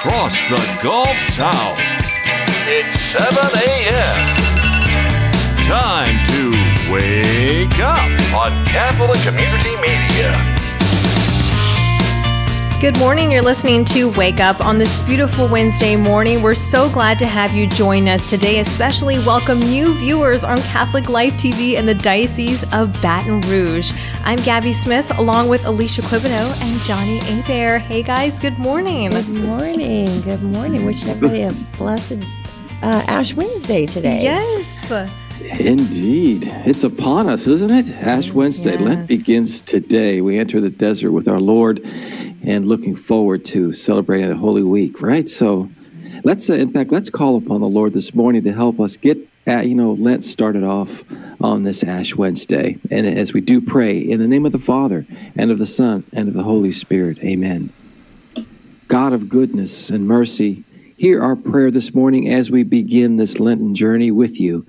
Across the Gulf South. It's 7 a.m. Time to wake up on Catholic Community Media. Good morning. You're listening to Wake Up on this beautiful Wednesday morning. We're so glad to have you join us today, especially welcome new viewers on Catholic Life TV in the Diocese of Baton Rouge. I'm Gabby Smith along with Alicia Quibineau and Johnny Abear. Hey guys, good morning. Good morning. Good morning. Wishing everybody a blessed uh, Ash Wednesday today. Yes. Indeed. It's upon us, isn't it? Ash Wednesday. Yes. Lent begins today. We enter the desert with our Lord and looking forward to celebrating Holy Week, right? So let's, uh, in fact, let's call upon the Lord this morning to help us get, at, you know, Lent started off on this Ash Wednesday. And as we do pray, in the name of the Father, and of the Son, and of the Holy Spirit, amen. God of goodness and mercy, hear our prayer this morning as we begin this Lenten journey with you.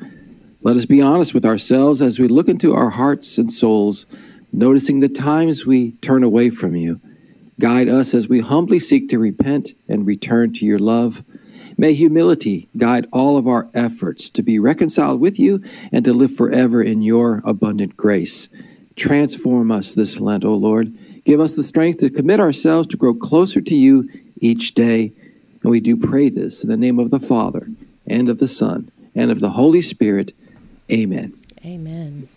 Let us be honest with ourselves as we look into our hearts and souls, noticing the times we turn away from you. Guide us as we humbly seek to repent and return to your love. May humility guide all of our efforts to be reconciled with you and to live forever in your abundant grace. Transform us this Lent, O Lord. Give us the strength to commit ourselves to grow closer to you each day. And we do pray this in the name of the Father, and of the Son, and of the Holy Spirit. Amen. Amen.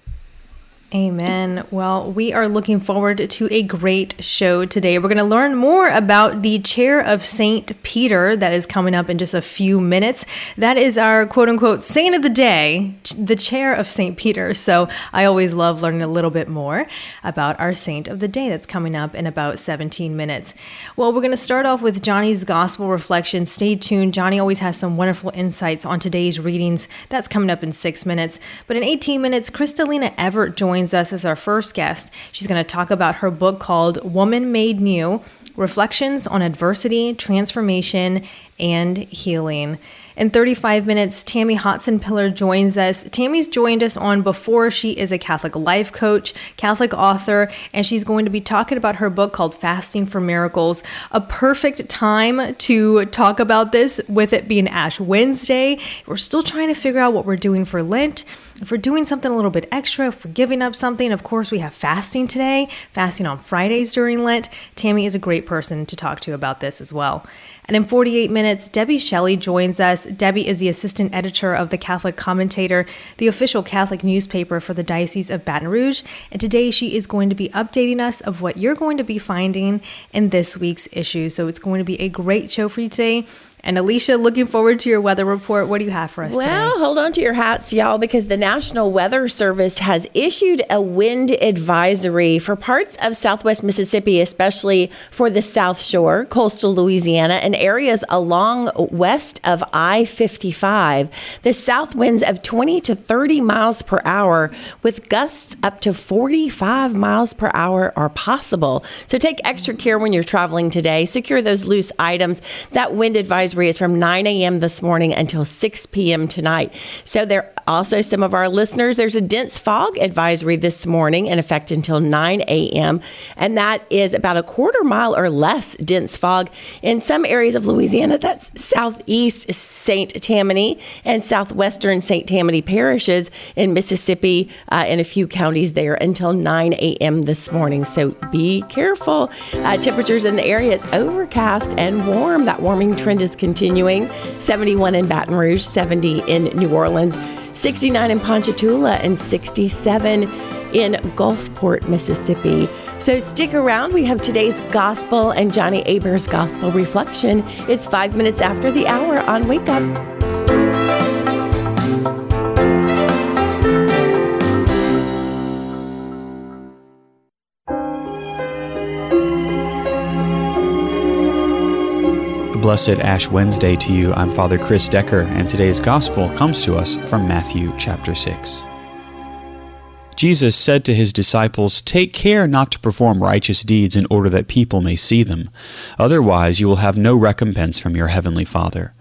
Amen. Well, we are looking forward to a great show today. We're going to learn more about the chair of St. Peter that is coming up in just a few minutes. That is our quote unquote saint of the day, the chair of St. Peter. So I always love learning a little bit more about our saint of the day that's coming up in about 17 minutes. Well, we're going to start off with Johnny's gospel reflection. Stay tuned. Johnny always has some wonderful insights on today's readings. That's coming up in six minutes. But in 18 minutes, Crystalina Evert joins us as our first guest. She's going to talk about her book called Woman Made New Reflections on Adversity, Transformation, and Healing. In 35 minutes, Tammy Hotsenpiller joins us. Tammy's joined us on before. She is a Catholic life coach, Catholic author, and she's going to be talking about her book called Fasting for Miracles. A perfect time to talk about this with it being Ash Wednesday. We're still trying to figure out what we're doing for Lent. We're doing something a little bit extra, we're giving up something, of course, we have fasting today, fasting on Fridays during Lent. Tammy is a great person to talk to about this as well. And in 48 minutes, Debbie Shelley joins us. Debbie is the assistant editor of the Catholic Commentator, the official Catholic newspaper for the Diocese of Baton Rouge. And today she is going to be updating us of what you're going to be finding in this week's issue. So it's going to be a great show for you today. And Alicia, looking forward to your weather report. What do you have for us Well, today? hold on to your hats, y'all, because the National Weather Service has issued a wind advisory for parts of southwest Mississippi, especially for the South Shore, coastal Louisiana, and areas along west of I 55. The south winds of 20 to 30 miles per hour, with gusts up to 45 miles per hour are possible. So take extra care when you're traveling today. Secure those loose items. That wind advisory is from 9 a.m. this morning until 6 p.m. tonight. So there are also some of our listeners, there's a dense fog advisory this morning in effect until 9 a.m. And that is about a quarter mile or less dense fog in some areas of Louisiana. That's southeast St. Tammany and southwestern St. Tammany parishes in Mississippi uh, and a few counties there until 9 a.m. this morning. So be careful. Uh, temperatures in the area, it's overcast and warm. That warming trend is continuing. 71 in Baton Rouge, 70 in New Orleans, 69 in Ponchatoula, and 67 in Gulfport, Mississippi. So stick around. We have today's gospel and Johnny Aber's gospel reflection. It's five minutes after the hour on Wake Up. Blessed Ash Wednesday to you. I'm Father Chris Decker, and today's gospel comes to us from Matthew chapter 6. Jesus said to his disciples, Take care not to perform righteous deeds in order that people may see them. Otherwise, you will have no recompense from your heavenly Father.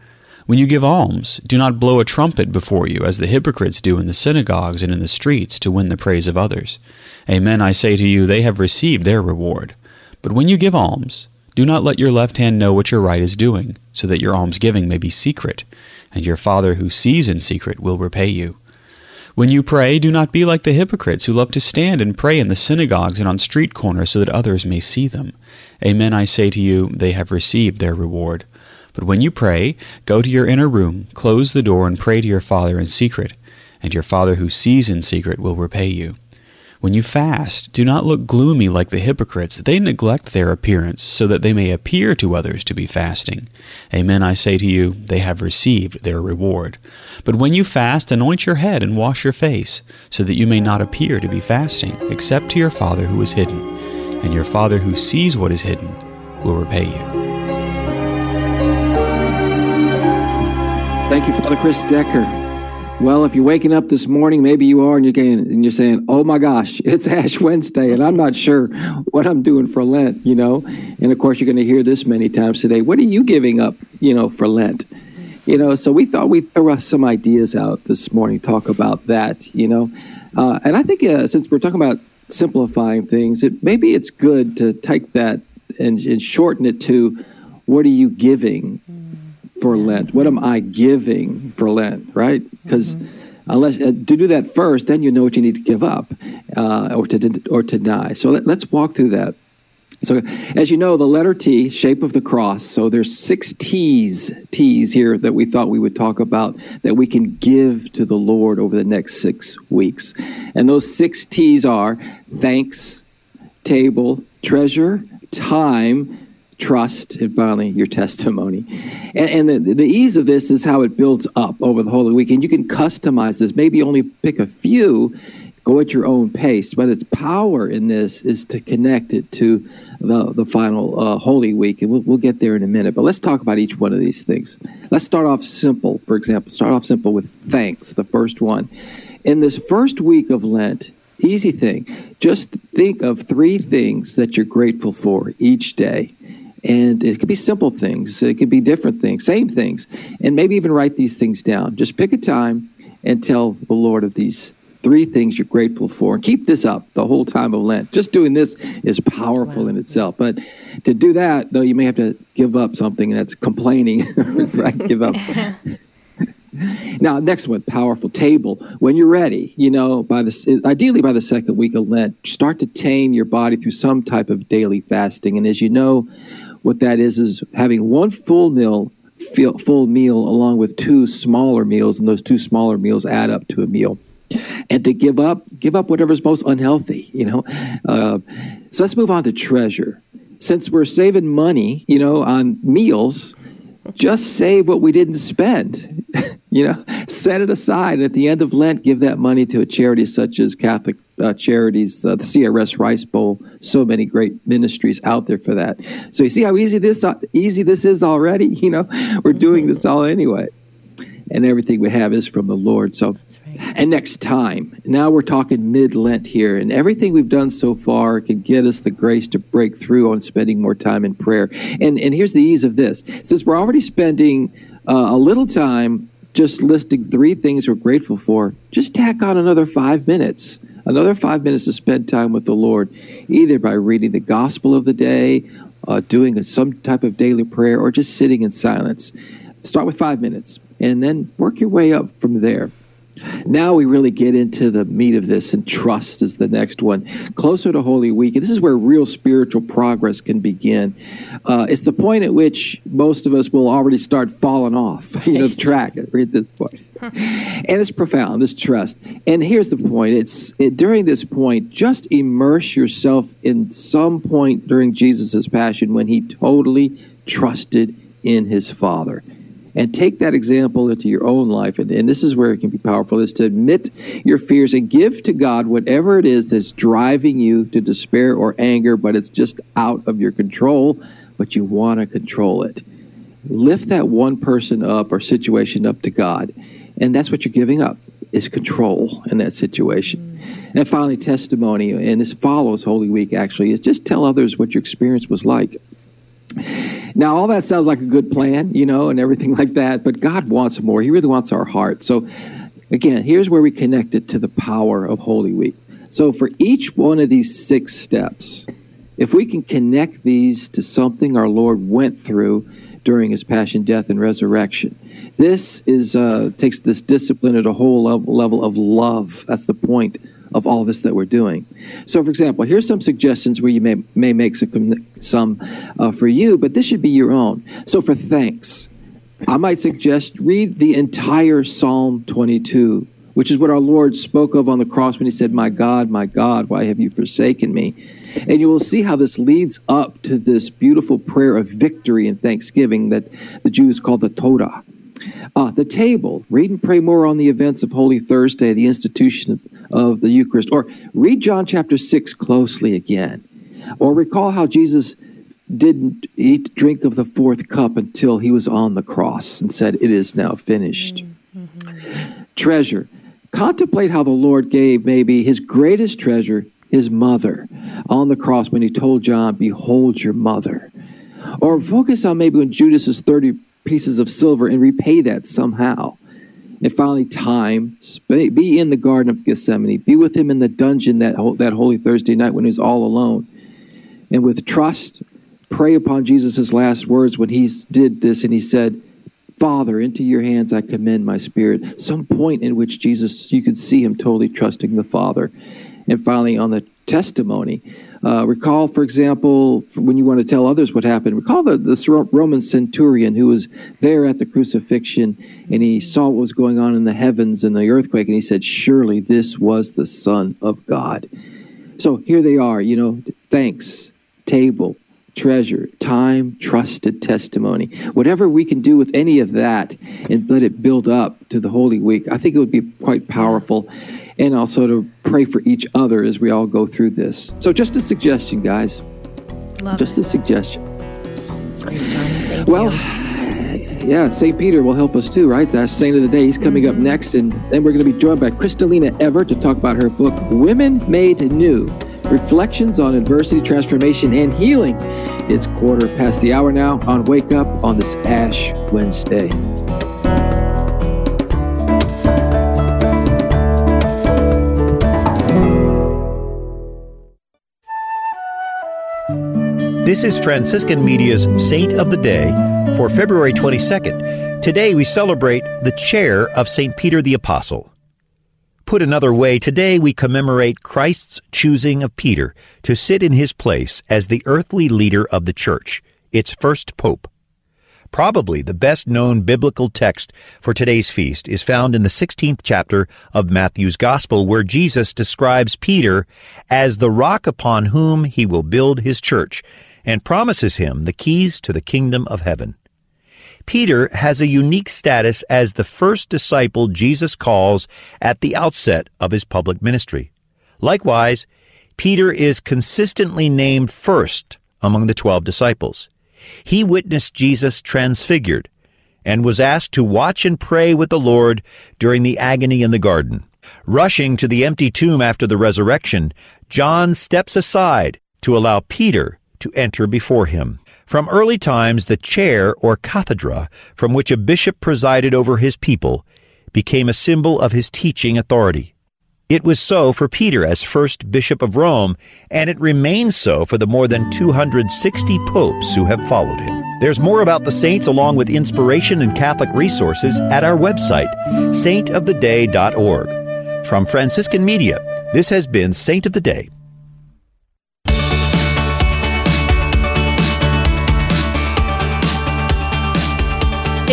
When you give alms, do not blow a trumpet before you, as the hypocrites do in the synagogues and in the streets, to win the praise of others. Amen, I say to you, they have received their reward. But when you give alms, do not let your left hand know what your right is doing, so that your almsgiving may be secret, and your Father who sees in secret will repay you. When you pray, do not be like the hypocrites who love to stand and pray in the synagogues and on street corners so that others may see them. Amen, I say to you, they have received their reward. But when you pray, go to your inner room, close the door, and pray to your Father in secret, and your Father who sees in secret will repay you. When you fast, do not look gloomy like the hypocrites. They neglect their appearance, so that they may appear to others to be fasting. Amen, I say to you, they have received their reward. But when you fast, anoint your head and wash your face, so that you may not appear to be fasting, except to your Father who is hidden. And your Father who sees what is hidden will repay you. Thank you, Father Chris Decker. Well, if you're waking up this morning, maybe you are, and you're getting, and you're saying, "Oh my gosh, it's Ash Wednesday," and I'm not sure what I'm doing for Lent, you know. And of course, you're going to hear this many times today. What are you giving up, you know, for Lent? You know, so we thought we'd throw some ideas out this morning, talk about that, you know. Uh, and I think uh, since we're talking about simplifying things, it maybe it's good to take that and, and shorten it to, "What are you giving?" For Lent? What am I giving for Lent? Right? Because mm-hmm. unless uh, to do that first, then you know what you need to give up uh, or to or to deny. So let, let's walk through that. So, as you know, the letter T, shape of the cross. So there's six T's, T's here that we thought we would talk about that we can give to the Lord over the next six weeks. And those six T's are thanks, table, treasure, time, trust, and finally your testimony. And, and the, the ease of this is how it builds up over the Holy Week. And you can customize this, maybe only pick a few, go at your own pace. But its power in this is to connect it to the, the final uh, Holy Week. And we'll, we'll get there in a minute. But let's talk about each one of these things. Let's start off simple, for example, start off simple with thanks, the first one. In this first week of Lent, easy thing, just think of three things that you're grateful for each day and it could be simple things, it could be different things, same things. And maybe even write these things down. Just pick a time and tell the Lord of these three things you're grateful for. And keep this up the whole time of Lent. Just doing this is powerful wow. in itself. But to do that, though, you may have to give up something, and that's complaining. right? Give up. now, next one, powerful table. When you're ready, you know, by the ideally by the second week of Lent, start to tame your body through some type of daily fasting. And as you know, what that is is having one full meal, full meal along with two smaller meals, and those two smaller meals add up to a meal. And to give up, give up whatever's most unhealthy, you know. Uh, so let's move on to treasure. Since we're saving money, you know, on meals, just save what we didn't spend. You know, set it aside. And at the end of Lent, give that money to a charity such as Catholic uh, charities, uh, the CRS Rice Bowl. So many great ministries out there for that. So you see how easy this uh, easy this is already. You know, we're doing this all anyway, and everything we have is from the Lord. So and next time, now we're talking mid Lent here, and everything we've done so far can get us the grace to break through on spending more time in prayer. And and here's the ease of this: since we're already spending uh, a little time just listing three things we're grateful for, just tack on another five minutes. Another five minutes to spend time with the Lord, either by reading the gospel of the day, uh, doing a, some type of daily prayer, or just sitting in silence. Start with five minutes and then work your way up from there. Now we really get into the meat of this, and trust is the next one. Closer to Holy Week, and this is where real spiritual progress can begin. Uh, it's the point at which most of us will already start falling off, you know, the track at this point. and it's profound, this trust. And here's the point: it's it, during this point, just immerse yourself in some point during Jesus' passion when he totally trusted in his Father and take that example into your own life. And, and this is where it can be powerful is to admit your fears and give to God whatever it is that's driving you to despair or anger, but it's just out of your control, but you want to control it. lift that one person up or situation up to God. And that's what you're giving up is control in that situation. Mm. And finally, testimony, and this follows Holy Week actually, is just tell others what your experience was like. Now, all that sounds like a good plan, you know, and everything like that, but God wants more. He really wants our heart. So, again, here's where we connect it to the power of Holy Week. So, for each one of these six steps, if we can connect these to something our Lord went through during his passion, death, and resurrection, this is uh, takes this discipline at a whole level, level of love. That's the point of all this that we're doing. So, for example, here's some suggestions where you may may make some some uh, for you, but this should be your own. So, for thanks, I might suggest read the entire Psalm 22, which is what our Lord spoke of on the cross when He said, "My God, my God, why have you forsaken me?" And you will see how this leads up to this beautiful prayer of victory and thanksgiving that the Jews call the Todah. Uh, the table, read and pray more on the events of Holy Thursday, the institution of the Eucharist, or read John chapter 6 closely again. Or recall how Jesus didn't eat, drink of the fourth cup until he was on the cross and said, It is now finished. Mm-hmm. Treasure. Contemplate how the Lord gave maybe his greatest treasure his mother on the cross when he told John, Behold your mother. Or focus on maybe when Judas Judas's 30 pieces of silver and repay that somehow. And finally, time. Be in the Garden of Gethsemane. Be with him in the dungeon that, that Holy Thursday night when he was all alone. And with trust, pray upon Jesus' last words when he did this and he said, Father, into your hands I commend my spirit. Some point in which Jesus, you could see him totally trusting the Father. And finally, on the testimony, uh, recall, for example, when you want to tell others what happened, recall the, the Roman centurion who was there at the crucifixion and he saw what was going on in the heavens and the earthquake, and he said, Surely this was the Son of God. So here they are, you know, thanks, table, treasure, time, trusted testimony. Whatever we can do with any of that and let it build up to the Holy Week, I think it would be quite powerful and also to pray for each other as we all go through this. So, just a suggestion, guys. Love just it. a suggestion. well, you. yeah, St. Peter will help us too, right? That's Saint of the Day. He's coming mm-hmm. up next. And then we're going to be joined by Crystalina Evert to talk about her book, Women Made New Reflections on Adversity, Transformation, and Healing. It's quarter past the hour now on Wake Up on this Ash Wednesday. This is Franciscan Media's Saint of the Day for February 22nd. Today we celebrate the chair of St. Peter the Apostle. Put another way, today we commemorate Christ's choosing of Peter to sit in his place as the earthly leader of the Church, its first pope. Probably the best known biblical text for today's feast is found in the 16th chapter of Matthew's Gospel, where Jesus describes Peter as the rock upon whom he will build his church, and promises him the keys to the kingdom of heaven. Peter has a unique status as the first disciple Jesus calls at the outset of his public ministry. Likewise, Peter is consistently named first among the twelve disciples. He witnessed Jesus transfigured and was asked to watch and pray with the Lord during the agony in the garden. Rushing to the empty tomb after the resurrection, John steps aside to allow Peter to enter before him. From early times, the chair or cathedra from which a bishop presided over his people became a symbol of his teaching authority. It was so for Peter as first bishop of Rome, and it remains so for the more than 260 popes who have followed him. There's more about the saints along with inspiration and Catholic resources at our website, saintoftheday.org. From Franciscan Media, this has been Saint of the Day.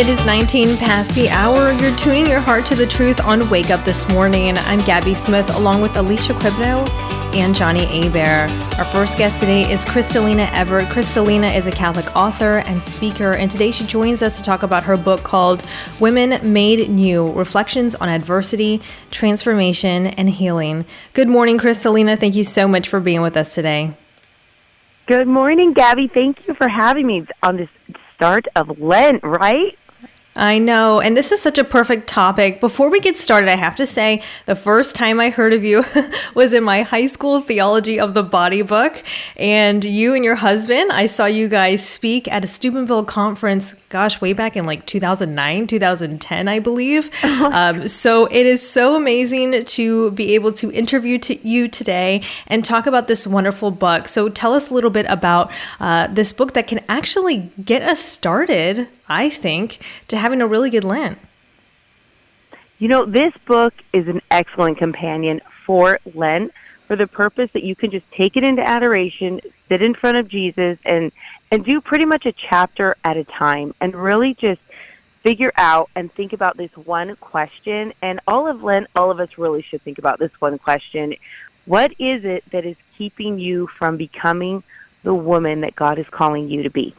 It is 19 past the hour. You're tuning your heart to the truth on Wake Up This Morning. I'm Gabby Smith along with Alicia Quibno and Johnny Abear. Our first guest today is Crystalina Evert. Crystalina is a Catholic author and speaker, and today she joins us to talk about her book called Women Made New Reflections on Adversity, Transformation, and Healing. Good morning, Crystalina. Thank you so much for being with us today. Good morning, Gabby. Thank you for having me on this start of Lent, right? I know. And this is such a perfect topic. Before we get started, I have to say the first time I heard of you was in my high school theology of the body book. And you and your husband, I saw you guys speak at a Steubenville conference, gosh, way back in like 2009, 2010, I believe. um, so it is so amazing to be able to interview to you today and talk about this wonderful book. So tell us a little bit about uh, this book that can actually get us started I think, to having a really good Lent. You know, this book is an excellent companion for Lent for the purpose that you can just take it into adoration, sit in front of Jesus and and do pretty much a chapter at a time and really just figure out and think about this one question and all of Lent all of us really should think about this one question. What is it that is keeping you from becoming the woman that God is calling you to be?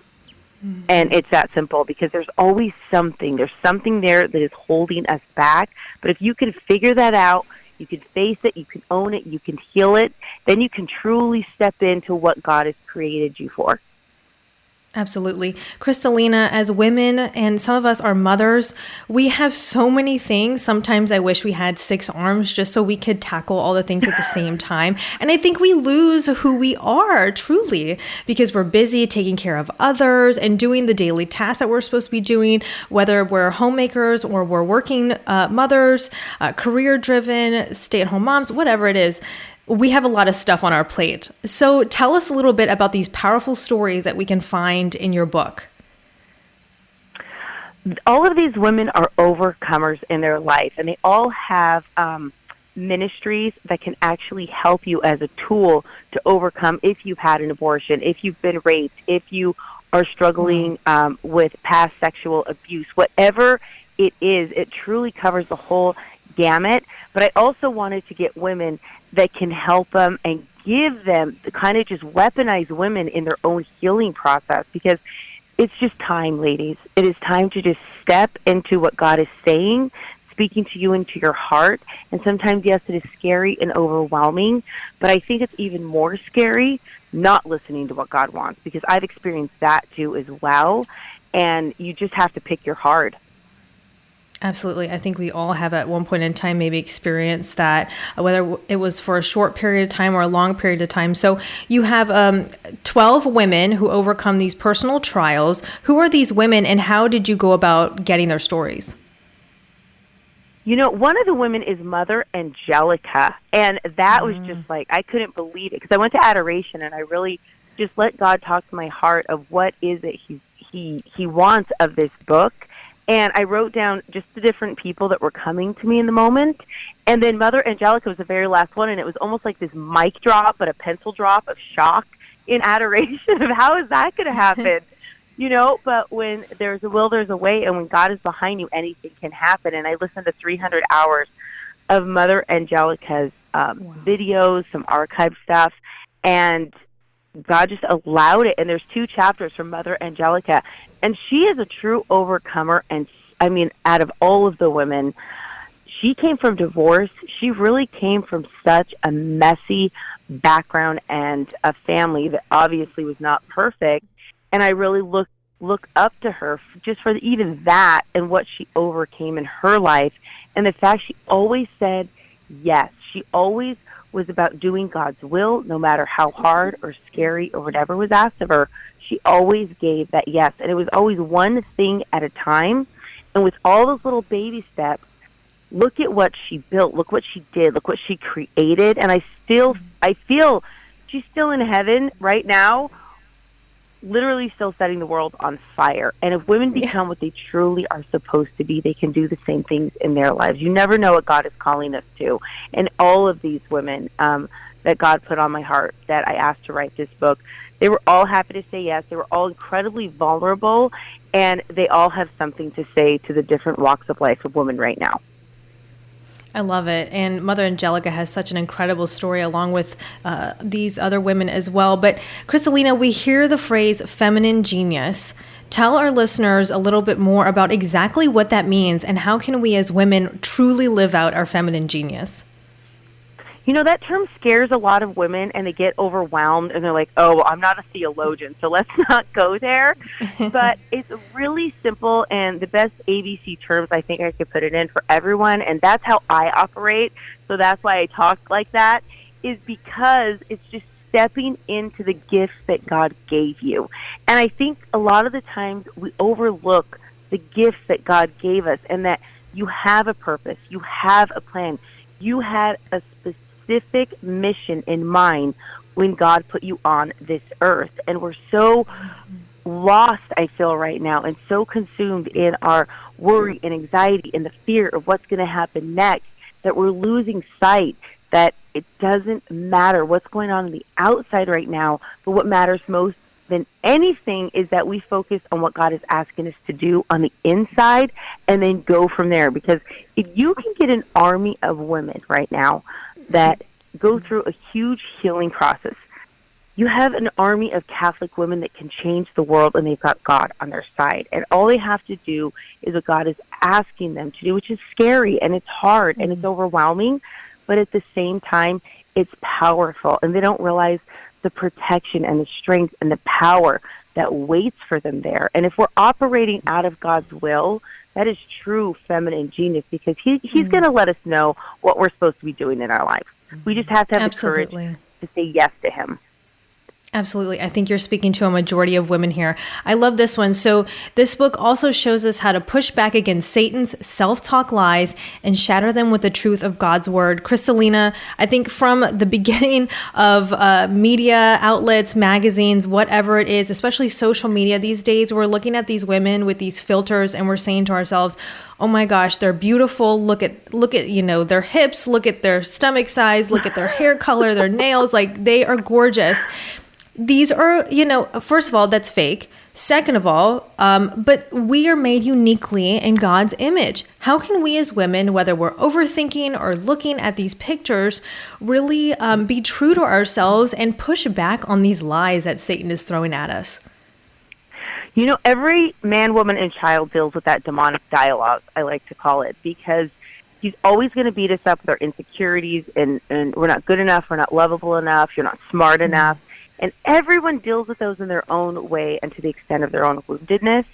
Mm-hmm. And it's that simple because there's always something. There's something there that is holding us back. But if you can figure that out, you can face it, you can own it, you can heal it, then you can truly step into what God has created you for. Absolutely. Crystalina, as women, and some of us are mothers, we have so many things. Sometimes I wish we had six arms just so we could tackle all the things at the same time. And I think we lose who we are truly because we're busy taking care of others and doing the daily tasks that we're supposed to be doing, whether we're homemakers or we're working uh, mothers, uh, career driven, stay at home moms, whatever it is we have a lot of stuff on our plate. So tell us a little bit about these powerful stories that we can find in your book. All of these women are overcomers in their life, and they all have um, ministries that can actually help you as a tool to overcome if you've had an abortion, if you've been raped, if you are struggling mm-hmm. um, with past sexual abuse, whatever it is, it truly covers the whole gamut. But I also wanted to get women that can help them and give them the kind of just weaponize women in their own healing process because it's just time, ladies. It is time to just step into what God is saying, speaking to you into your heart. And sometimes, yes, it is scary and overwhelming, but I think it's even more scary not listening to what God wants because I've experienced that too as well. And you just have to pick your heart Absolutely. I think we all have at one point in time maybe experienced that, uh, whether it was for a short period of time or a long period of time. So you have um, 12 women who overcome these personal trials. Who are these women and how did you go about getting their stories? You know, one of the women is Mother Angelica. And that mm. was just like, I couldn't believe it because I went to adoration and I really just let God talk to my heart of what is it he, he, he wants of this book and I wrote down just the different people that were coming to me in the moment. And then Mother Angelica was the very last one, and it was almost like this mic drop, but a pencil drop of shock in adoration of how is that going to happen? you know, but when there's a will, there's a way, and when God is behind you, anything can happen. And I listened to 300 hours of Mother Angelica's um, wow. videos, some archive stuff, and God just allowed it. And there's two chapters from Mother Angelica, and she is a true overcomer. And I mean, out of all of the women, she came from divorce. She really came from such a messy background and a family that obviously was not perfect. And I really look look up to her just for even that and what she overcame in her life, and the fact she always said yes. She always was about doing God's will, no matter how hard or scary or whatever was asked of her. She always gave that yes, and it was always one thing at a time. And with all those little baby steps, look at what she built, look what she did, look what she created. And I still, I feel she's still in heaven right now literally still setting the world on fire. And if women become yeah. what they truly are supposed to be, they can do the same things in their lives. You never know what God is calling us to. And all of these women um, that God put on my heart that I asked to write this book, they were all happy to say yes. They were all incredibly vulnerable, and they all have something to say to the different walks of life of women right now. I love it. And Mother Angelica has such an incredible story along with uh, these other women as well. But Crystalina, we hear the phrase feminine genius. Tell our listeners a little bit more about exactly what that means and how can we as women truly live out our feminine genius? You know, that term scares a lot of women and they get overwhelmed and they're like, oh, I'm not a theologian, so let's not go there. but it's really simple and the best ABC terms I think I could put it in for everyone. And that's how I operate. So that's why I talk like that, is because it's just stepping into the gifts that God gave you. And I think a lot of the times we overlook the gifts that God gave us and that you have a purpose, you have a plan, you had a specific mission in mind when God put you on this earth. And we're so lost, I feel right now, and so consumed in our worry and anxiety and the fear of what's going to happen next that we're losing sight that it doesn't matter what's going on on the outside right now, but what matters most than anything is that we focus on what God is asking us to do on the inside and then go from there. Because if you can get an army of women right now that go through a huge healing process, you have an army of Catholic women that can change the world and they've got God on their side. And all they have to do is what God is asking them to do, which is scary and it's hard and it's mm-hmm. overwhelming, but at the same time, it's powerful. And they don't realize the protection and the strength and the power that waits for them there. And if we're operating out of God's will, that is true feminine genius because he, he's mm-hmm. going to let us know what we're supposed to be doing in our life. We just have to have Absolutely. the courage to say yes to him. Absolutely. I think you're speaking to a majority of women here. I love this one. So, this book also shows us how to push back against Satan's self talk lies and shatter them with the truth of God's word. Crystalina, I think from the beginning of uh, media outlets, magazines, whatever it is, especially social media these days, we're looking at these women with these filters and we're saying to ourselves, oh my gosh they're beautiful look at look at you know their hips look at their stomach size look at their hair color their nails like they are gorgeous these are, you know, first of all, that's fake. Second of all, um, but we are made uniquely in God's image. How can we as women, whether we're overthinking or looking at these pictures, really um, be true to ourselves and push back on these lies that Satan is throwing at us? You know, every man, woman, and child deals with that demonic dialogue, I like to call it, because he's always going to beat us up with our insecurities and, and we're not good enough, we're not lovable enough, you're not smart mm-hmm. And everyone deals with those in their own way and to the extent of their own woundedness.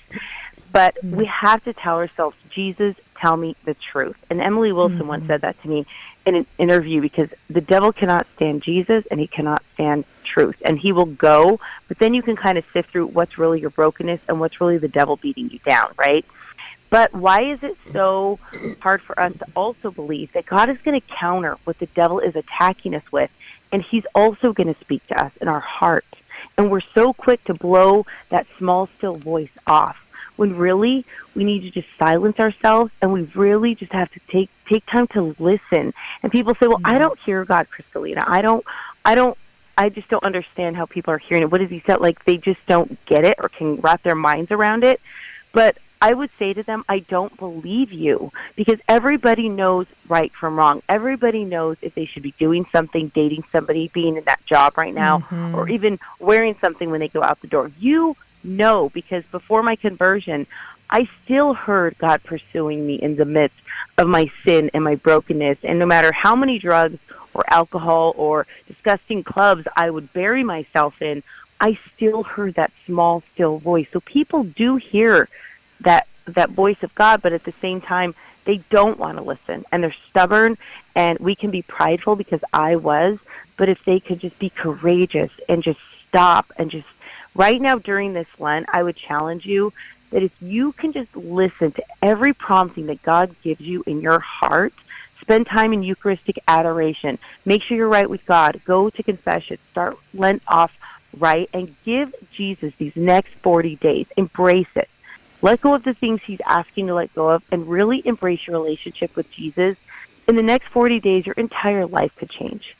But mm-hmm. we have to tell ourselves, Jesus, tell me the truth. And Emily Wilson mm-hmm. once said that to me in an interview because the devil cannot stand Jesus and he cannot stand truth. And he will go, but then you can kind of sift through what's really your brokenness and what's really the devil beating you down, right? But why is it so hard for us to also believe that God is going to counter what the devil is attacking us with and he's also going to speak to us in our heart. And we're so quick to blow that small, still voice off when really we need to just silence ourselves and we really just have to take take time to listen. And people say, "Well, I mm-hmm. don't hear God, Crystalina. I don't, I don't, I just don't understand how people are hearing it. What does He say? Like they just don't get it or can wrap their minds around it." But I would say to them, I don't believe you because everybody knows right from wrong. Everybody knows if they should be doing something, dating somebody, being in that job right now, mm-hmm. or even wearing something when they go out the door. You know because before my conversion, I still heard God pursuing me in the midst of my sin and my brokenness. And no matter how many drugs or alcohol or disgusting clubs I would bury myself in, I still heard that small, still voice. So people do hear that that voice of God, but at the same time, they don't want to listen and they're stubborn. And we can be prideful because I was, but if they could just be courageous and just stop and just right now during this Lent, I would challenge you that if you can just listen to every prompting that God gives you in your heart, spend time in Eucharistic adoration, make sure you're right with God, go to confession, start Lent off right, and give Jesus these next 40 days. Embrace it. Let go of the things he's asking to let go of and really embrace your relationship with Jesus. In the next 40 days, your entire life could change.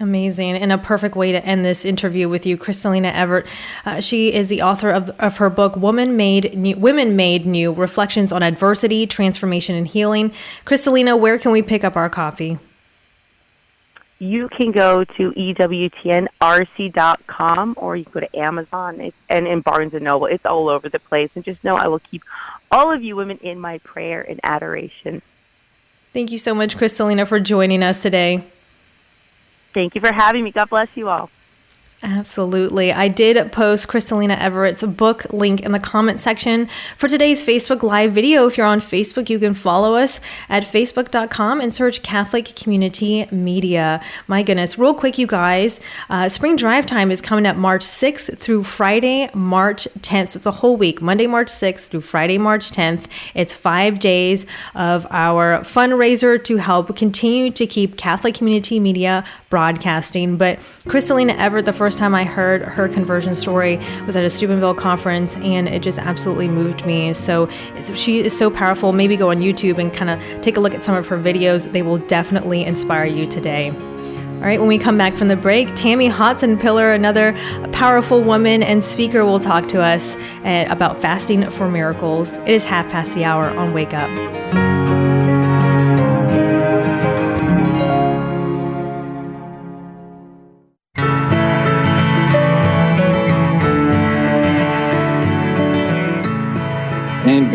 Amazing. And a perfect way to end this interview with you, Crystalina Evert. Uh, she is the author of, of her book, Woman Made New, Women Made New Reflections on Adversity, Transformation, and Healing. Crystalina, where can we pick up our copy? You can go to ewtnrc.com or you can go to Amazon and in Barnes and Noble. It's all over the place. And just know I will keep all of you women in my prayer and adoration. Thank you so much, Crystalina, for joining us today. Thank you for having me. God bless you all. Absolutely. I did post Crystalina Evert's book link in the comment section for today's Facebook Live video. If you're on Facebook, you can follow us at facebook.com and search Catholic Community Media. My goodness, real quick, you guys, uh, Spring Drive Time is coming up March 6th through Friday, March 10th. So it's a whole week, Monday, March 6th through Friday, March 10th. It's five days of our fundraiser to help continue to keep Catholic Community Media broadcasting. But Crystalina Evert, the first time I heard her conversion story was at a Steubenville conference, and it just absolutely moved me. So she is so powerful. Maybe go on YouTube and kind of take a look at some of her videos. They will definitely inspire you today. All right, when we come back from the break, Tammy Hotsenpiller, another powerful woman and speaker, will talk to us eh, about fasting for miracles. It is half past the hour on Wake Up.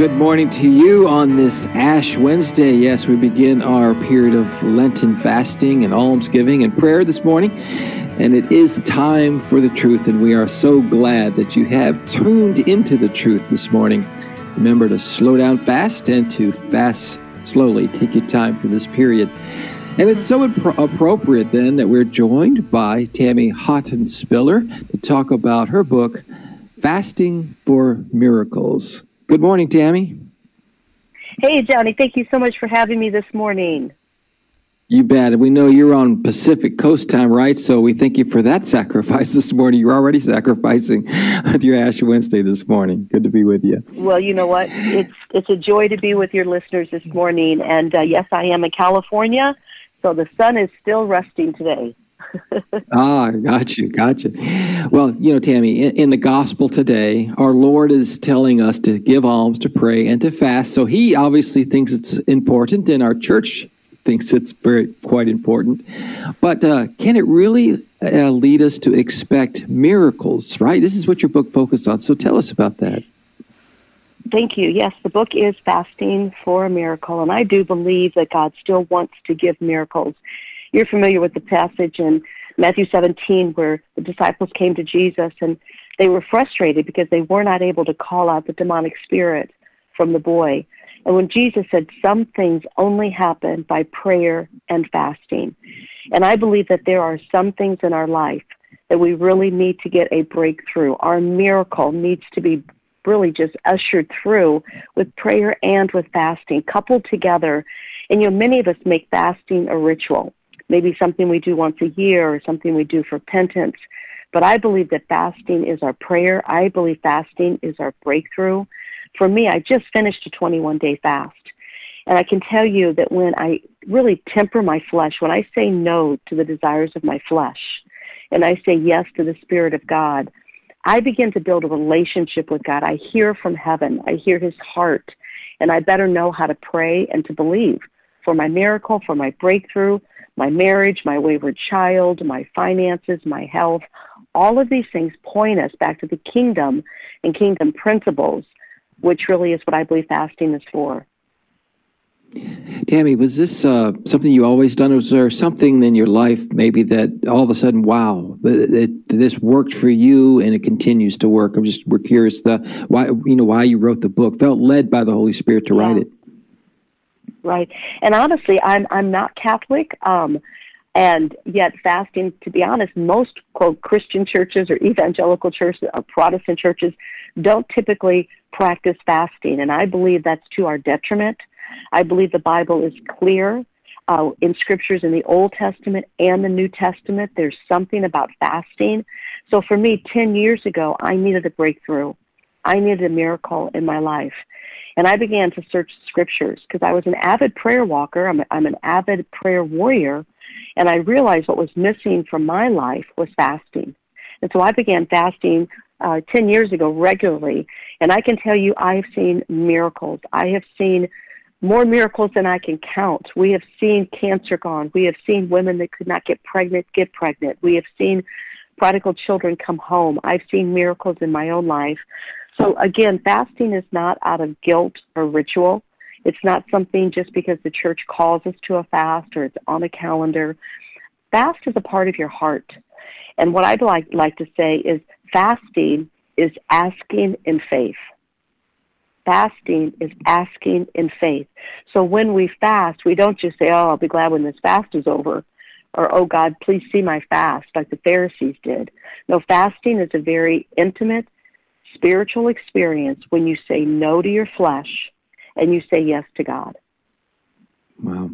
Good morning to you on this Ash Wednesday. Yes, we begin our period of Lenten fasting and almsgiving and prayer this morning. And it is time for the truth, and we are so glad that you have tuned into the truth this morning. Remember to slow down fast and to fast slowly. Take your time through this period. And it's so appropriate then that we're joined by Tammy Hotsenpiller to talk about her book, Fasting for Miracles. Good morning, Tammy. Hey, Johnny. Thank you so much for having me this morning. You bet. We know you're on Pacific Coast time, right? So we thank you for that sacrifice this morning. You're already sacrificing with your Ash Wednesday this morning. Good to be with you. Well, you know what? It's it's a joy to be with your listeners this morning. And uh, yes, I am in California, so the sun is still resting today. ah, got you, got you. Well, you know, Tammy, in, in, the gospel today, our Lord is telling us to give alms, to pray, and to fast. So He obviously thinks it's important, and our church thinks it's very quite important. But uh, can it really uh, lead us to expect miracles? Right. This is what your book focused on. So tell us about that. Thank you. Yes, the book is Fasting for a Miracle, and I do believe that God still wants to give miracles. You're familiar with the passage in Matthew 17 where the disciples came to Jesus and they were frustrated because they were not able to call out the demonic spirit from the boy. And when Jesus said some things only happen by prayer and fasting. And I believe that there are some things in our life that we really need to get a breakthrough. Our miracle needs to be really just ushered through with prayer and with fasting coupled together. And you know, many of us make fasting a ritual maybe something we do once a year or something we do for penance. But I believe that fasting is our prayer. I believe fasting is our breakthrough. For me, I just finished a 21 day fast. And I can tell you that when I really temper my flesh, when I say no to the desires of my flesh, and I say yes to the Spirit of God, I begin to build a relationship with God. I hear from heaven, I hear His heart, and I better know how to pray and to believe for my miracle, for my breakthrough, my marriage, my wayward child, my finances, my health. All of these things point us back to the kingdom and kingdom principles, which really is what I believe fasting is for. Tammy, was this uh, something you always done? Was there something in your life maybe that all of a sudden, wow, that, this worked for you and it continues to work? I'm just we're curious the why you know why you wrote the book. Felt led by the Holy Spirit to yeah. write it right? And honestly, I'm I'm not Catholic, um, and yet fasting. To be honest, most quote Christian churches or evangelical churches or Protestant churches don't typically practice fasting, and I believe that's to our detriment. I believe the Bible is clear. Uh, in scriptures in the Old Testament and the New Testament, there's something about fasting. So for me, 10 years ago, I needed a breakthrough. I needed a miracle in my life. And I began to search scriptures because I was an avid prayer walker. I'm, a, I'm an avid prayer warrior. And I realized what was missing from my life was fasting. And so I began fasting uh, 10 years ago regularly. And I can tell you, I have seen miracles. I have seen more miracles than I can count. We have seen cancer gone. We have seen women that could not get pregnant get pregnant. We have seen prodigal children come home. I've seen miracles in my own life. So again, fasting is not out of guilt or ritual. It's not something just because the church calls us to a fast or it's on a calendar. fast is a part of your heart. And what I'd like, like to say is fasting is asking in faith. Fasting is asking in faith. So when we fast, we don't just say, Oh, I'll be glad when this fast is over, or Oh God, please see my fast, like the Pharisees did. No, fasting is a very intimate, spiritual experience when you say no to your flesh and you say yes to God. Wow.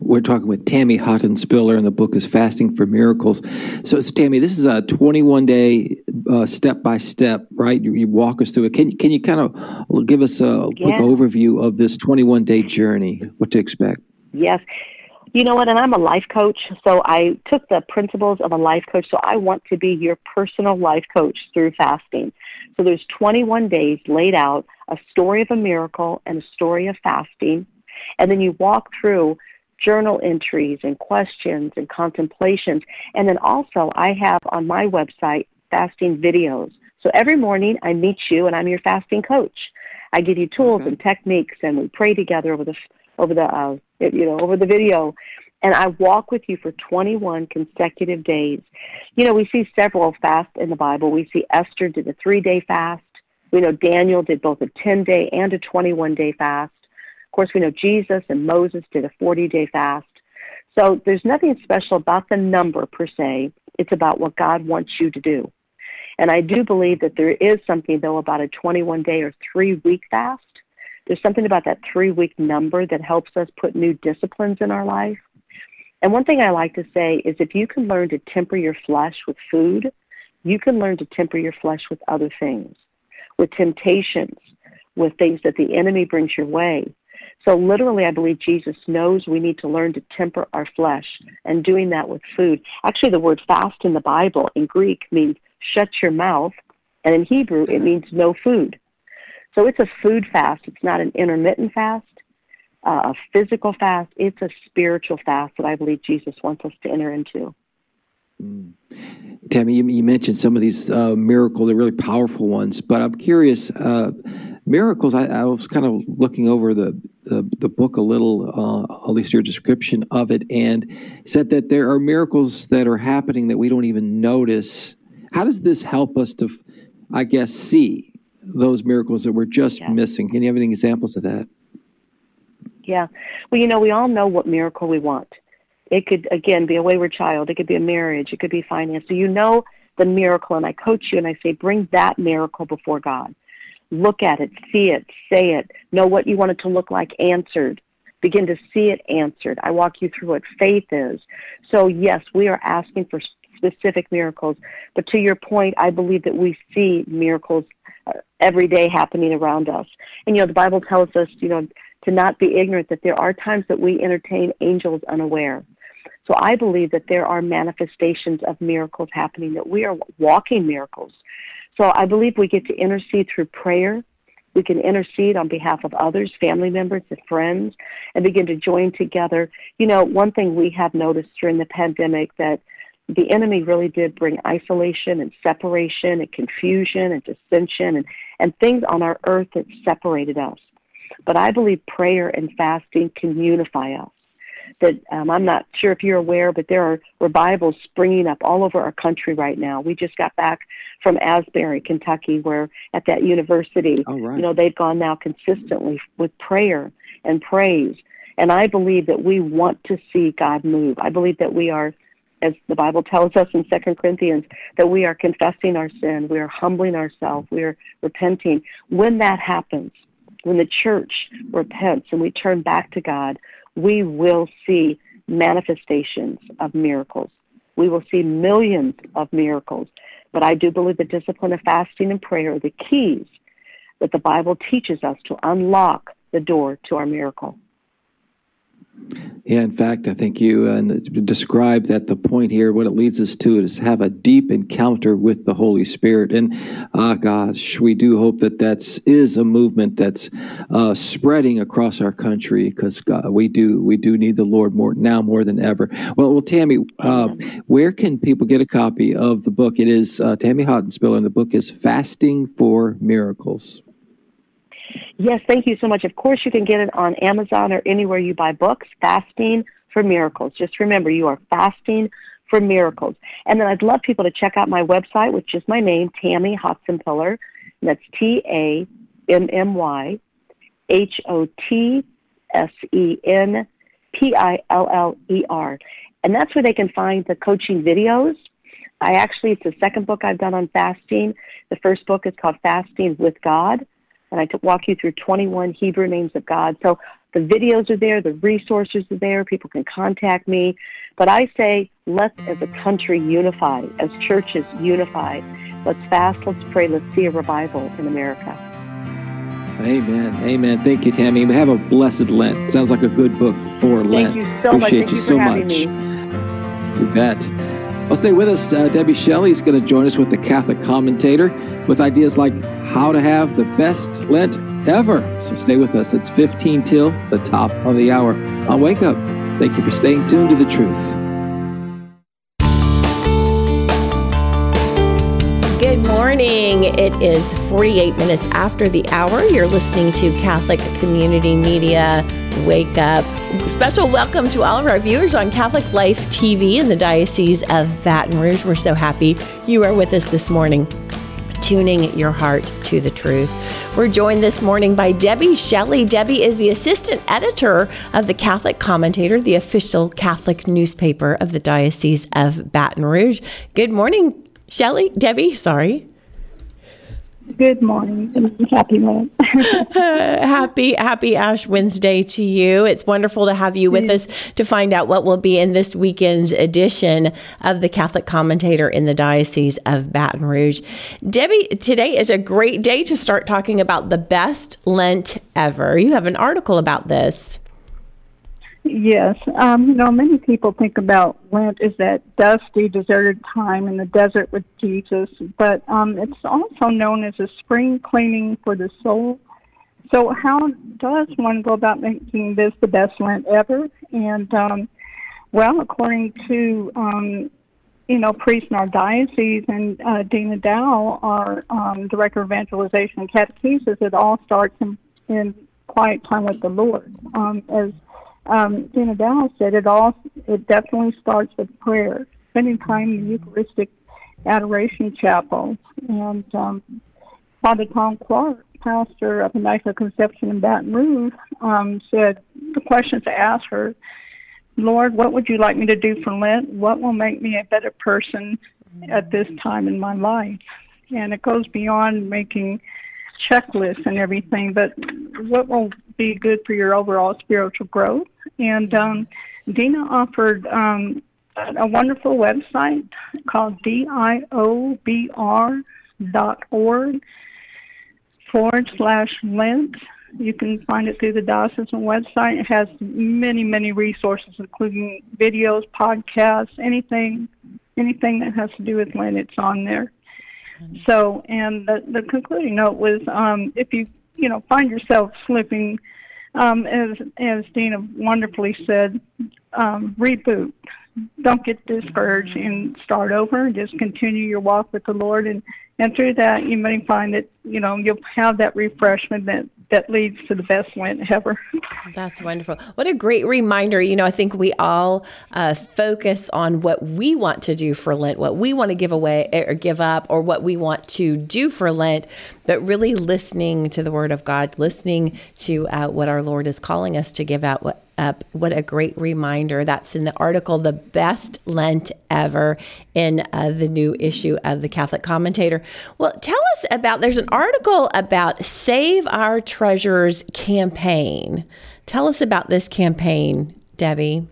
We're talking with Tammy Hotsenpiller, and the book is Fasting for Miracles. So, so Tammy, this is a 21 day uh, step by step, right? You, you, walk us through it. Can, can you kind of give us a quick overview of this 21 day journey, what to expect? Yes. You know what? And I'm a life coach, so I took the principles of a life coach. So I want to be your personal life coach through fasting. So there's 21 days laid out, a story of a miracle and a story of fasting and then you walk through journal entries and questions and contemplations. And then also, I have on my website fasting videos. So every morning I meet you and I'm your fasting coach. I give you tools okay. and techniques and we pray together over the over the uh, you know over the video and I walk with you for 21 consecutive days. You know, we see several fasts in the Bible. We see Esther did a 3-day fast. We know Daniel did both a 10-day and a 21-day fast Of course, we know Jesus and Moses did a 40 day fast. So there's nothing special about the number per se. It's about what God wants you to do. And I do believe that there is something, though, about a 21 day or three week fast. There's something about that three week number that helps us put new disciplines in our life. And one thing I like to say is if you can learn to temper your flesh with food, you can learn to temper your flesh with other things, with temptations, with things that the enemy brings your way. So literally, I believe Jesus knows we need to learn to temper our flesh and doing that with food. Actually, the word fast in the Bible in Greek means shut your mouth, and in Hebrew, it means no food. So it's a food fast. It's not an intermittent fast, uh, a physical fast. It's a spiritual fast that I believe Jesus wants us to enter into. Mm. Tammy, you, you, mentioned some of these uh, miracles, they're really powerful ones, but I'm curious. Uh, miracles, I, I, was kind of looking over the, the, the book a little, uh, at least your description of it, and said that there are miracles that are happening that we don't even notice. How does this help us to, I guess, see those miracles that we're just yeah. missing? Can you have any examples of that? Yeah. Well, you know, we all know what miracle we want. It could, again, be a wayward child. It could be a marriage. It could be finance. So you know the miracle, and I coach you and I say, bring that miracle before God look at it, see it, say it, know what you want it to look like answered. Begin to see it answered. I walk you through what faith is. So, yes, we are asking for specific miracles. But to your point, I believe that we see miracles uh, every day happening around us. And, you know, the Bible tells us, you know, to not be ignorant that there are times that we entertain angels unaware. So I believe that there are manifestations of miracles happening, that we are walking miracles. So I believe we get to intercede through prayer. We can intercede on behalf of others, family members, and friends, and begin to join together. You know, one thing we have noticed during the pandemic that the enemy really did bring isolation and separation and confusion and dissension and, and things on our earth that separated us. But I believe prayer and fasting can unify us that um, I'm not sure if you're aware, but there are revivals springing up all over our country right now. We just got back from Asbury, Kentucky, where at that university, oh, right. you know, they've gone now consistently with prayer and praise. And I believe that we want to see God move. I believe that we are as the Bible tells us in Second Corinthians, that we are confessing our sin, we are humbling ourselves, we are repenting. When that happens, when the church repents and we turn back to God, we will see manifestations of miracles. We will see millions of miracles. But I do believe the discipline of fasting and prayer are the keys that the Bible teaches us to unlock the door to our miracle. Yeah, in fact, I think you uh, described that the point here, what it leads us to is have a deep encounter with the Holy Spirit. And ah, gosh, we do hope that that is a movement that's uh, spreading across our country because we do we do need the Lord more now more than ever. Well, well, Tammy, uh, where can people get a copy of the book? It is uh, Tammy Houghton and the book is Fasting for Miracles. Yes, thank you so much. Of course, you can get it on Amazon or anywhere you buy books. Fasting for Miracles. Just remember, you are fasting for miracles. And then I'd love people to check out my website, which is my name, Tammy Hotsenpiller. That's T A M M Y H O T S E N P I L L E R. And that's where they can find the coaching videos. I actually, it's the second book I've done on fasting. The first book is called Fasting with God. And I walk you through 21 Hebrew names of God. So the videos are there, the resources are there, people can contact me. But I say, let's as a country unify, as churches unify. Let's fast, let's pray, let's see a revival in America. Amen. Amen. Thank you, Tammy. We Have a blessed Lent. Sounds like a good book for Lent. Thank you so Appreciate much. Thank you, you so much. me. You bet. Well, stay with us. Uh, Debbie Shelley is going to join us with the Catholic commentator with ideas like how to have the best Lent ever. So stay with us. It's 15 till the top of the hour. I'll wake up. Thank you for staying tuned to the truth. Good morning. It is 48 minutes after the hour. You're listening to Catholic Community Media Wake Up. Special welcome to all of our viewers on Catholic Life TV in the Diocese of Baton Rouge. We're so happy you are with us this morning, tuning your heart to the truth. We're joined this morning by Debbie Shelley. Debbie is the assistant editor of the Catholic Commentator, the official Catholic newspaper of the Diocese of Baton Rouge. Good morning, Shelley, Debbie, sorry. Good morning happy Lent. happy, happy Ash Wednesday to you. It's wonderful to have you with us to find out what will be in this weekend's edition of the Catholic Commentator in the Diocese of Baton Rouge. Debbie, today is a great day to start talking about the best Lent ever. You have an article about this. Yes, um, you know, many people think about Lent as that dusty, deserted time in the desert with Jesus, but um, it's also known as a spring cleaning for the soul. So, how does one go about making this the best Lent ever? And um, well, according to um, you know, priest in our diocese and uh, Dina Dow, our um, director of evangelization and catechesis, it all starts in, in quiet time with the Lord. Um, as um, Dina Dow said, it all it definitely starts with prayer, spending time in the Eucharistic Adoration Chapel. And um, Father Tom Clark, pastor of Immaculate Conception in Baton Rouge, um, said the question to ask her, Lord, what would you like me to do for Lent? What will make me a better person at this time in my life? And it goes beyond making checklists and everything, but what will be good for your overall spiritual growth? And um, Dina offered um, a wonderful website called diobr.org forward slash Lent. You can find it through the diocesan website. It has many, many resources, including videos, podcasts, anything, anything that has to do with Lent. It's on there. So, and the, the concluding note was, um, if you you know find yourself slipping, um, as as Dina wonderfully said, um, reboot. Don't get discouraged and start over. Just continue your walk with the Lord, and and through that you may find that you know you'll have that refreshment that that leads to the best Lent ever. That's wonderful. What a great reminder. You know, I think we all uh, focus on what we want to do for Lent, what we want to give away or give up, or what we want to do for Lent, but really listening to the Word of God, listening to uh, what our Lord is calling us to give out, what up. What a great reminder. That's in the article, The Best Lent Ever, in uh, the new issue of the Catholic Commentator. Well, tell us about there's an article about Save Our Treasures campaign. Tell us about this campaign, Debbie.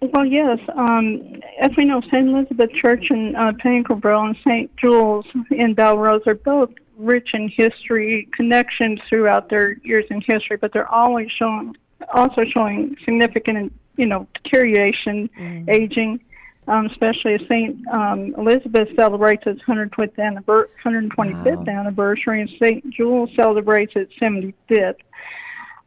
Well, yes. Um, as we know, St. Elizabeth Church in uh, Paincourtville and St. Jules in Bellerose are both rich in history, connections throughout their years in history, but they're always showing also showing significant, you know, deterioration, mm. aging, um, especially as St. Um, Elizabeth celebrates its 125th, annivers- 125th wow. anniversary and St. Jules celebrates its 75th.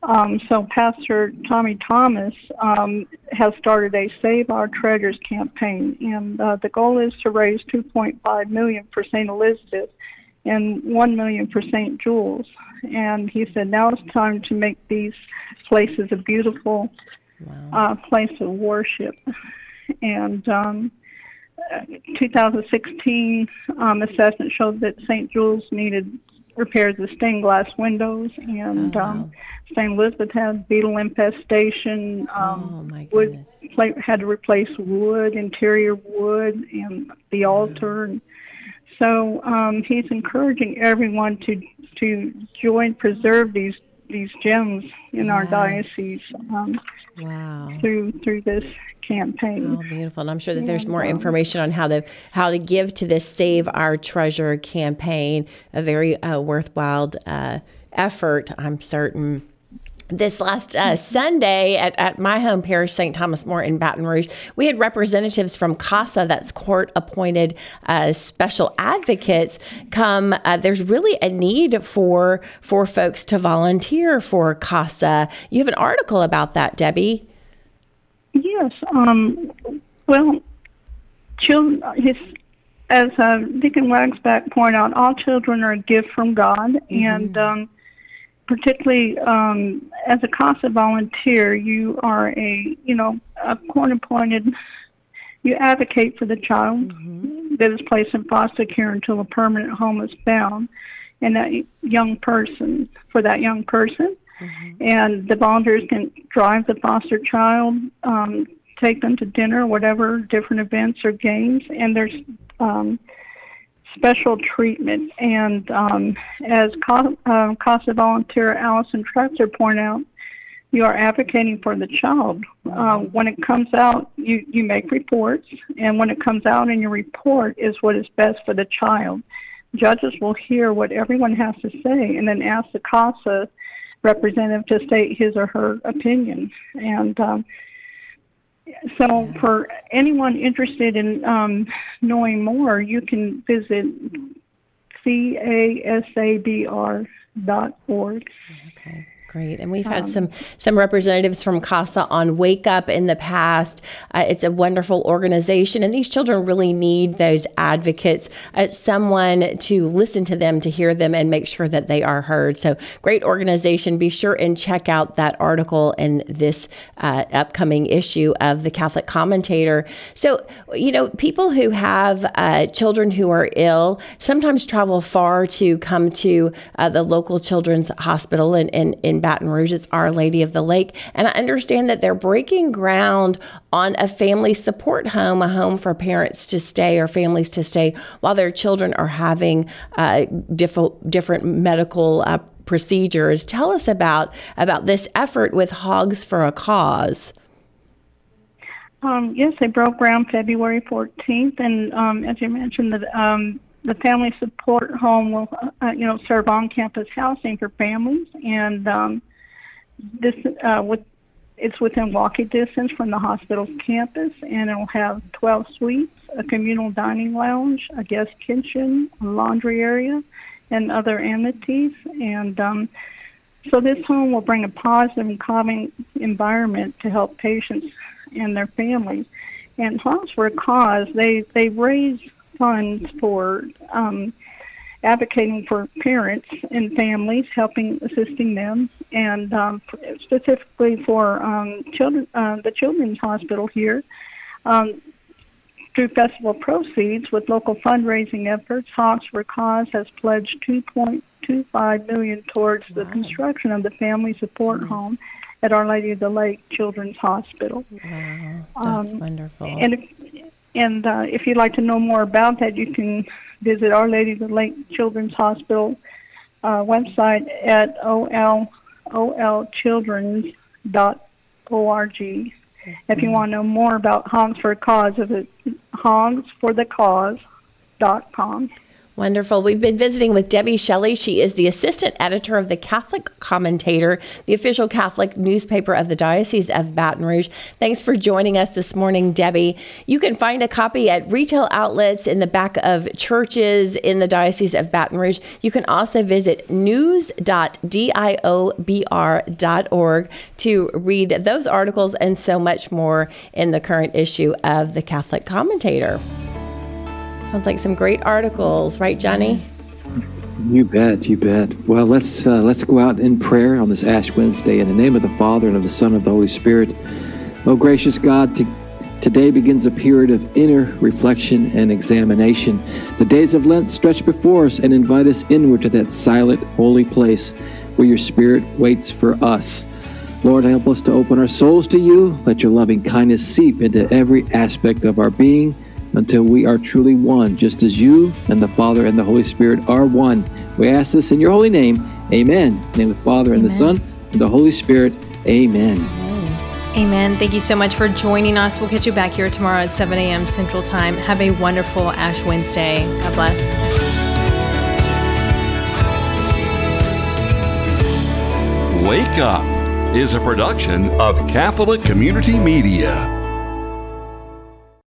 Um, so Pastor Tommy Thomas um, has started a Save Our Treasures campaign, and uh, the goal is to raise 2.5 million for St. Elizabeth and 1 million for St. Jules. And he said, now it's time to make these places a beautiful wow. uh, place of worship. and um, 2016 um, assessment showed that St. Jules needed repairs of stained glass windows, and oh, wow. um, St. Elizabeth had beetle infestation. Um, oh, wood plate had to replace wood, interior wood, and the altar. And so um, he's encouraging everyone to to join, preserve these these gems in yes. our diocese um, wow. through through this campaign. Oh, beautiful! And I'm sure that there's more information on how to how to give to this Save Our Treasure campaign. A very uh, worthwhile uh, effort, I'm certain this last uh, Sunday at, at my home parish, St. Thomas More in Baton Rouge, we had representatives from CASA, that's court appointed uh, special advocates, come. Uh, there's really a need for for folks to volunteer for CASA. You have an article about that, Debbie. Yes. Um, well, children. His, as uh, Deacon Wagsback pointed out, all children are a gift from God, mm-hmm. and um, particularly um, as a CASA volunteer, you are a you know a court appointed. You advocate for the child mm-hmm. that is placed in foster care until a permanent home is found, and that young person for that young person. Mm-hmm. And the volunteers can drive the foster child, um, take them to dinner, whatever different events or games, and there's um, special treatment. And um, as uh, CASA volunteer Allison Tretzer pointed out, you are advocating for the child. Uh, when it comes out, you, you make reports, and when it comes out in your report is what is best for the child. Judges will hear what everyone has to say and then ask the CASA representative to state his or her opinion. And um, so, yes. for anyone interested in um, knowing more, you can visit casabr.org. Okay. Great, and we've had um, some some representatives from CASA on Wake Up in the past. Uh, it's a wonderful organization, and these children really need those advocates, uh, someone to listen to them, to hear them, and make sure that they are heard. So, great organization. Be sure and check out that article in this uh, upcoming issue of the Catholic Commentator. So, you know, people who have uh, children who are ill sometimes travel far to come to uh, the local children's hospital in in, Baton Rouge. It's Our Lady of the Lake. And I understand that they're breaking ground on a family support home, a home for parents to stay or families to stay while their children are having uh, diff- different medical uh, procedures. Tell us about, about this effort with Hogs for a Cause. Um, yes, they broke ground February 14th, and um, as you mentioned, the um, the family support home will, uh, you know, serve on-campus housing for families, and um, this uh, with it's within walking distance from the hospital's campus, and it'll have 12 suites, a communal dining lounge, a guest kitchen, a laundry area, and other amenities. And um, so this home will bring a positive and calming environment to help patients and their families. And Hogs for a Cause, they they raise funds for um, advocating for parents and families, helping assisting them, and um, specifically for um, children, uh, the Children's Hospital here. Um, through festival proceeds with local fundraising efforts, Hogs for Cause has pledged 2.25 million towards wow. the construction of the family support nice. home at Our Lady of the Lake Children's Hospital. Wow, that's um, wonderful. And if, and uh, if you'd like to know more about that, you can visit Our Lady of the Lake Children's Hospital uh, website at ololchildrens.org. If you want to know more about Hogs for a Cause, visit hogsforthecause.com. Wonderful. We've been visiting with Debbie Shelley. She is the assistant editor of the Catholic Commentator, the official Catholic newspaper of the Diocese of Baton Rouge. Thanks for joining us this morning, Debbie. You can find a copy at retail outlets in the back of churches in the Diocese of Baton Rouge. You can also visit news.diobr.org to read those articles and so much more in the current issue of the Catholic Commentator. Sounds like some great articles, right, Johnny? You bet, you bet. Well, let's uh, let's go out in prayer on this Ash Wednesday in the name of the Father and of the Son and of the Holy Spirit. Oh, gracious God, to Today begins a period of inner reflection and examination. The days of Lent stretch before us and invite us inward to that silent, holy place where your Spirit waits for us. Lord, help us to open our souls to you. Let your loving kindness seep into every aspect of our being until we are truly one, just as you and the Father and the Holy Spirit are one. We ask this in your holy name. Amen. In the name of the Father and the Son and the Holy Spirit. Amen. Amen. Thank you so much for joining us. We'll catch you back here tomorrow at 7 a.m. Central Time. Have a wonderful Ash Wednesday. God bless. Wake Up is a production of Catholic Community Media.